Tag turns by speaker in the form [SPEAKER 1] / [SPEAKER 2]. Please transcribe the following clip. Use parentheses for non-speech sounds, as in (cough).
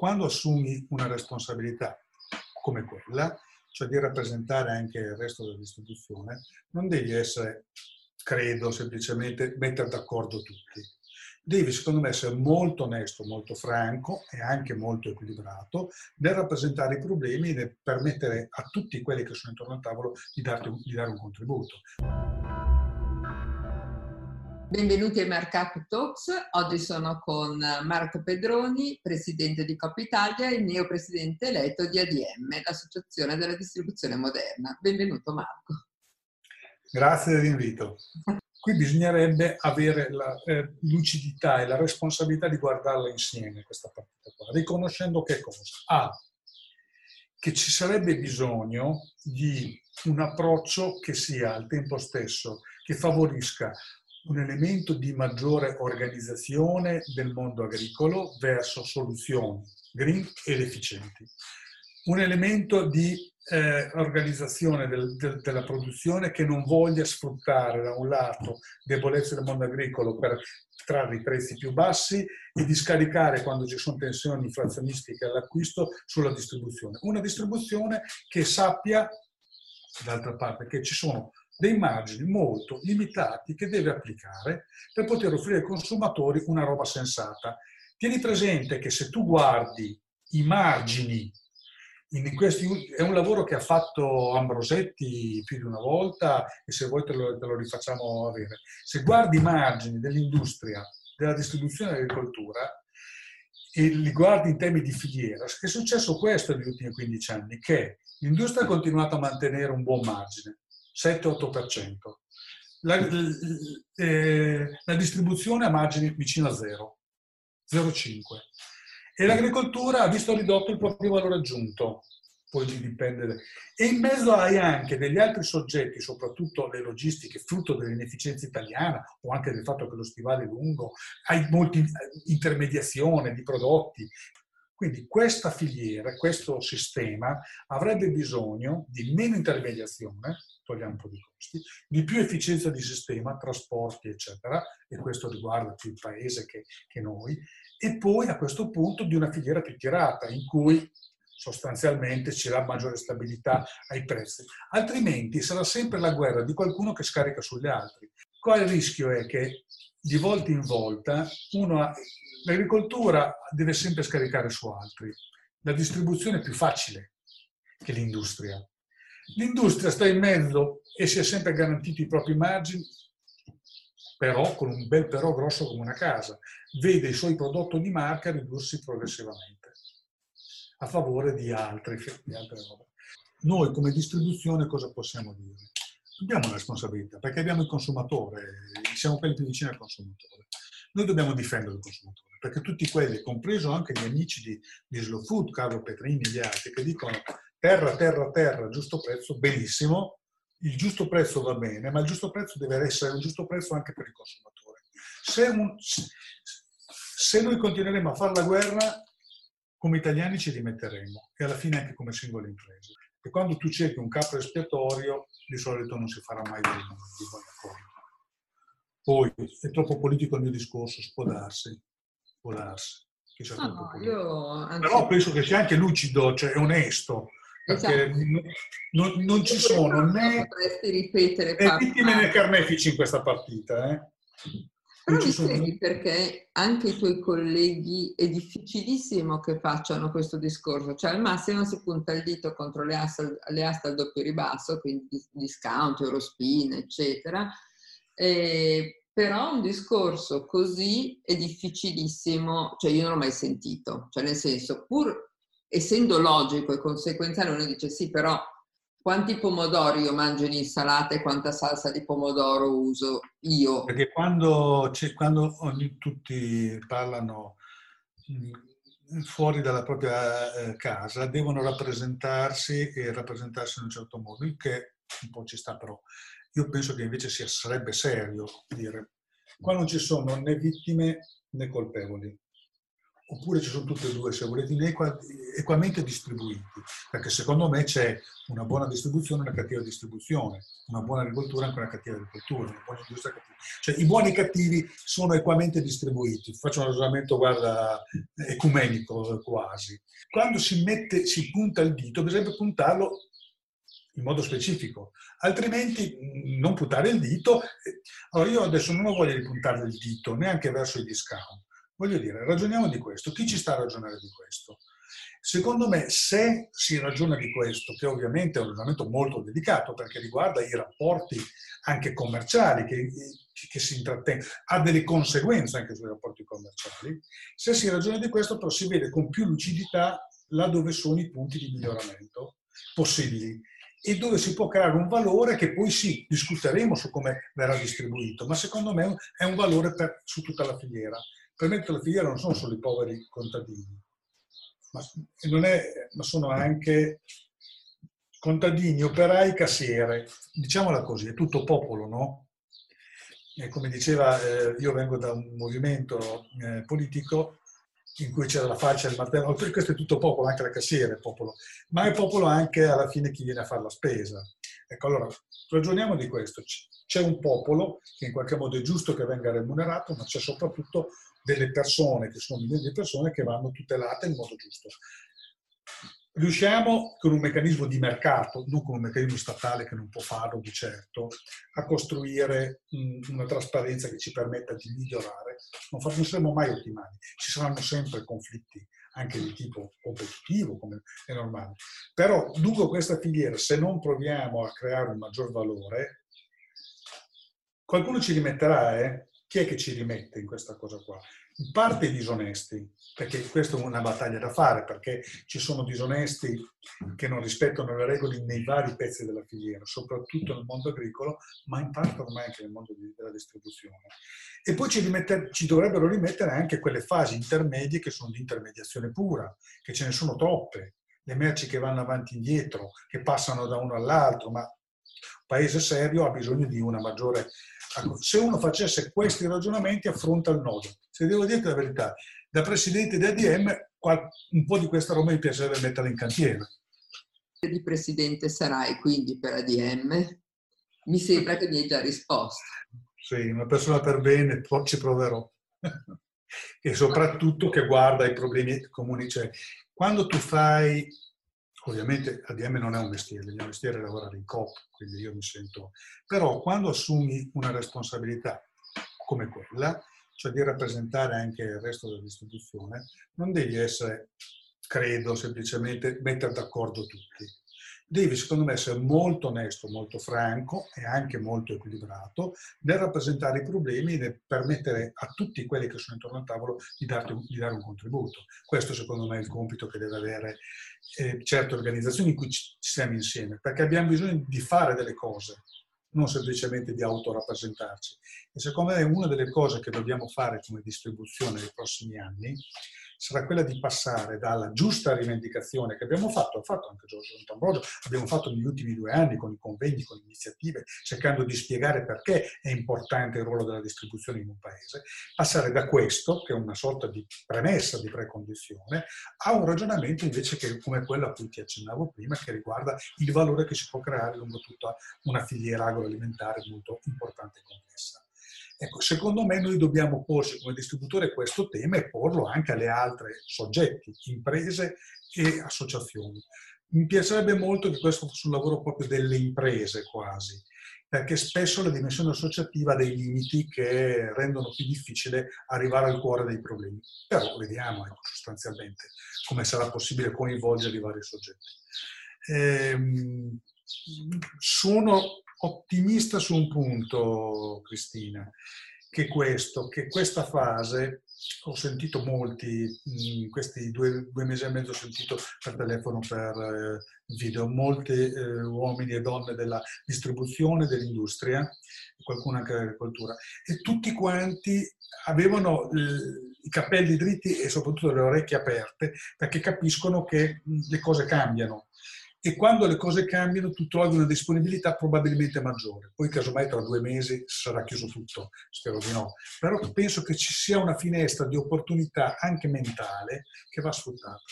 [SPEAKER 1] Quando assumi una responsabilità come quella, cioè di rappresentare anche il resto della distribuzione, non devi essere, credo, semplicemente mettere d'accordo tutti. Devi, secondo me, essere molto onesto, molto franco e anche molto equilibrato nel rappresentare i problemi e nel permettere a tutti quelli che sono intorno al tavolo di, darti, di dare un contributo.
[SPEAKER 2] Benvenuti ai Markup Talks. Oggi sono con Marco Pedroni, presidente di Coppa Italia e neopresidente eletto di ADM, l'Associazione della Distribuzione Moderna. Benvenuto Marco.
[SPEAKER 1] Grazie dell'invito. Qui bisognerebbe avere la eh, lucidità e la responsabilità di guardarla insieme questa partita qua, riconoscendo che cosa? A, che ci sarebbe bisogno di un approccio che sia al tempo stesso, che favorisca un elemento di maggiore organizzazione del mondo agricolo verso soluzioni green ed efficienti. Un elemento di eh, organizzazione del, del, della produzione che non voglia sfruttare da un lato debolezze del mondo agricolo per trarre i prezzi più bassi e di scaricare quando ci sono tensioni inflazionistiche all'acquisto sulla distribuzione. Una distribuzione che sappia, d'altra parte, che ci sono dei margini molto limitati che deve applicare per poter offrire ai consumatori una roba sensata. Tieni presente che se tu guardi i margini, questi, è un lavoro che ha fatto Ambrosetti più di una volta e se vuoi te lo, te lo rifacciamo avere. Se guardi i margini dell'industria, della distribuzione dell'agricoltura, e li guardi in termini di filiera, è successo questo negli ultimi 15 anni, che l'industria ha continuato a mantenere un buon margine, 7-8%. La, eh, la, distribuzione a margini vicino a 0, 0,5. E l'agricoltura ha visto ridotto il proprio valore aggiunto, poi dipende. E in mezzo hai anche degli altri soggetti, soprattutto le logistiche, frutto dell'inefficienza italiana o anche del fatto che lo stivale è lungo, hai molti intermediazione di prodotti, quindi questa filiera, questo sistema avrebbe bisogno di meno intermediazione, togliamo un po' di costi, di più efficienza di sistema, trasporti, eccetera, e questo riguarda più il paese che, che noi, e poi a questo punto di una filiera più tirata, in cui sostanzialmente ci dà maggiore stabilità ai prezzi. Altrimenti sarà sempre la guerra di qualcuno che scarica sugli altri. Qua il rischio è che di volta in volta uno l'agricoltura deve sempre scaricare su altri. La distribuzione è più facile che l'industria. L'industria sta in mezzo e si è sempre garantito i propri margini, però con un bel però grosso come una casa. Vede i suoi prodotti di marca ridursi progressivamente a favore di altre, di altre robe. Noi come distribuzione cosa possiamo dire? Abbiamo una responsabilità perché abbiamo il consumatore, siamo quelli più vicini al consumatore. Noi dobbiamo difendere il consumatore perché tutti quelli, compreso anche gli amici di, di Slow Food, Carlo Petrini e gli altri, che dicono terra, terra, terra, giusto prezzo, benissimo, il giusto prezzo va bene, ma il giusto prezzo deve essere un giusto prezzo anche per il consumatore. Se, un, se noi continueremo a fare la guerra, come italiani ci rimetteremo e alla fine anche come singole imprese. E quando tu cerchi un capo espiatorio, di solito non si farà mai di buon accordo. Poi è troppo politico il mio discorso, può darsi.
[SPEAKER 2] No, no, io,
[SPEAKER 1] anzi... Però penso che sia anche lucido, cioè onesto, perché esatto. non, non, ci sono né,
[SPEAKER 2] ripetere,
[SPEAKER 1] né vittime né carnefici in questa partita. Eh?
[SPEAKER 2] Però mi spieghi perché anche i tuoi colleghi è difficilissimo che facciano questo discorso, cioè al massimo si punta il dito contro le aste, le aste al doppio ribasso, quindi discount, Eurospin, eccetera, e però un discorso così è difficilissimo, cioè io non l'ho mai sentito, cioè nel senso, pur essendo logico e conseguenziale, uno dice sì, però quanti pomodori io mangio in insalata e quanta salsa di pomodoro uso io?
[SPEAKER 1] Perché quando, quando tutti parlano fuori dalla propria eh, casa devono rappresentarsi e rappresentarsi in un certo modo, il che un po' ci sta però. Io penso che invece sia, sarebbe serio dire qua non ci sono né vittime né colpevoli. oppure ci sono tutti e due, se volete, equamente distribuiti, perché secondo me c'è una buona distribuzione e una cattiva distribuzione, una buona agricoltura e anche una cattiva agricoltura, una buona industria cattiva. Cioè i buoni e i cattivi sono equamente distribuiti. Faccio un ragionamento, guarda, ecumenico quasi. Quando si, mette, si punta il dito, bisogna puntarlo in modo specifico, altrimenti non puntare il dito. Allora io adesso non ho voglia di puntare il dito neanche verso i discount, Voglio dire, ragioniamo di questo. Chi ci sta a ragionare di questo? Secondo me, se si ragiona di questo, che ovviamente è un ragionamento molto delicato perché riguarda i rapporti anche commerciali, che, che si intrattengono, ha delle conseguenze anche sui rapporti commerciali, se si ragiona di questo però si vede con più lucidità là dove sono i punti di miglioramento possibili e dove si può creare un valore che poi sì, discuteremo su come verrà distribuito, ma secondo me è un valore per, su tutta la filiera per me la filiera non sono solo i poveri contadini, ma, è, ma sono anche contadini, operai, cassiere. Diciamola così, è tutto popolo, no? E come diceva, eh, io vengo da un movimento eh, politico in cui c'era la faccia del materno, questo è tutto popolo, anche la cassiera è popolo, ma è popolo anche alla fine chi viene a fare la spesa. Ecco, allora, ragioniamo di questo. C'è un popolo che in qualche modo è giusto che venga remunerato, ma c'è soprattutto delle persone, che sono milioni di persone, che vanno tutelate in modo giusto. Riusciamo con un meccanismo di mercato, non con un meccanismo statale che non può farlo di certo, a costruire una trasparenza che ci permetta di migliorare. Non, non saremo mai ottimali, ci saranno sempre conflitti anche di tipo competitivo, come è normale. Però lungo questa filiera, se non proviamo a creare un maggior valore, qualcuno ci rimetterà, eh? Chi è che ci rimette in questa cosa qua? In parte i disonesti, perché questa è una battaglia da fare, perché ci sono disonesti che non rispettano le regole nei vari pezzi della filiera, soprattutto nel mondo agricolo, ma in parte ormai anche nel mondo della distribuzione. E poi ci, rimette, ci dovrebbero rimettere anche quelle fasi intermedie che sono di intermediazione pura, che ce ne sono troppe, le merci che vanno avanti e indietro, che passano da uno all'altro, ma un paese serio ha bisogno di una maggiore se uno facesse questi ragionamenti affronta il nodo. Se devo dire la verità, da presidente di ADM un po' di questa roba mi piacerebbe metterla in cantiere.
[SPEAKER 2] Di presidente sarai quindi per ADM? Mi sembra che mi hai già risposto.
[SPEAKER 1] Sì, una persona per bene, ci proverò. (laughs) e soprattutto che guarda i problemi comuni. Cioè, quando tu fai Ovviamente ADM non è un mestiere, il mio mestiere è lavorare in COP, quindi io mi sento... Però quando assumi una responsabilità come quella, cioè di rappresentare anche il resto della distribuzione, non devi essere, credo, semplicemente mettere d'accordo tutti devi secondo me essere molto onesto, molto franco e anche molto equilibrato nel rappresentare i problemi e nel permettere a tutti quelli che sono intorno al tavolo di, darti, di dare un contributo. Questo secondo me è il compito che deve avere eh, certe organizzazioni in cui ci siamo insieme, perché abbiamo bisogno di fare delle cose, non semplicemente di autorappresentarci. E secondo me una delle cose che dobbiamo fare come distribuzione nei prossimi anni sarà quella di passare dalla giusta rivendicazione che abbiamo fatto, ha fatto anche Giorgio Montambrogio, abbiamo fatto negli ultimi due anni con i convegni, con iniziative, cercando di spiegare perché è importante il ruolo della distribuzione in un paese, passare da questo, che è una sorta di premessa, di precondizione, a un ragionamento invece che come quello a cui ti accennavo prima, che riguarda il valore che si può creare lungo tutta una filiera agroalimentare molto importante e complessa. Ecco, secondo me noi dobbiamo porci come distributore questo tema e porlo anche alle altre soggetti, imprese e associazioni. Mi piacerebbe molto che questo fosse un lavoro proprio delle imprese quasi, perché spesso la dimensione associativa ha dei limiti che rendono più difficile arrivare al cuore dei problemi. Però vediamo ecco, sostanzialmente come sarà possibile coinvolgere i vari soggetti. Ehm, sono ottimista su un punto, Cristina, che questo, che questa fase, ho sentito molti, in questi due, due mesi e mezzo ho sentito per telefono, per eh, video, molti eh, uomini e donne della distribuzione, dell'industria, qualcuno anche dell'agricoltura, e tutti quanti avevano eh, i capelli dritti e soprattutto le orecchie aperte perché capiscono che le cose cambiano e quando le cose cambiano tu trovi una disponibilità probabilmente maggiore. Poi casomai tra due mesi sarà chiuso tutto, spero di no. Però penso che ci sia una finestra di opportunità anche mentale che va sfruttata.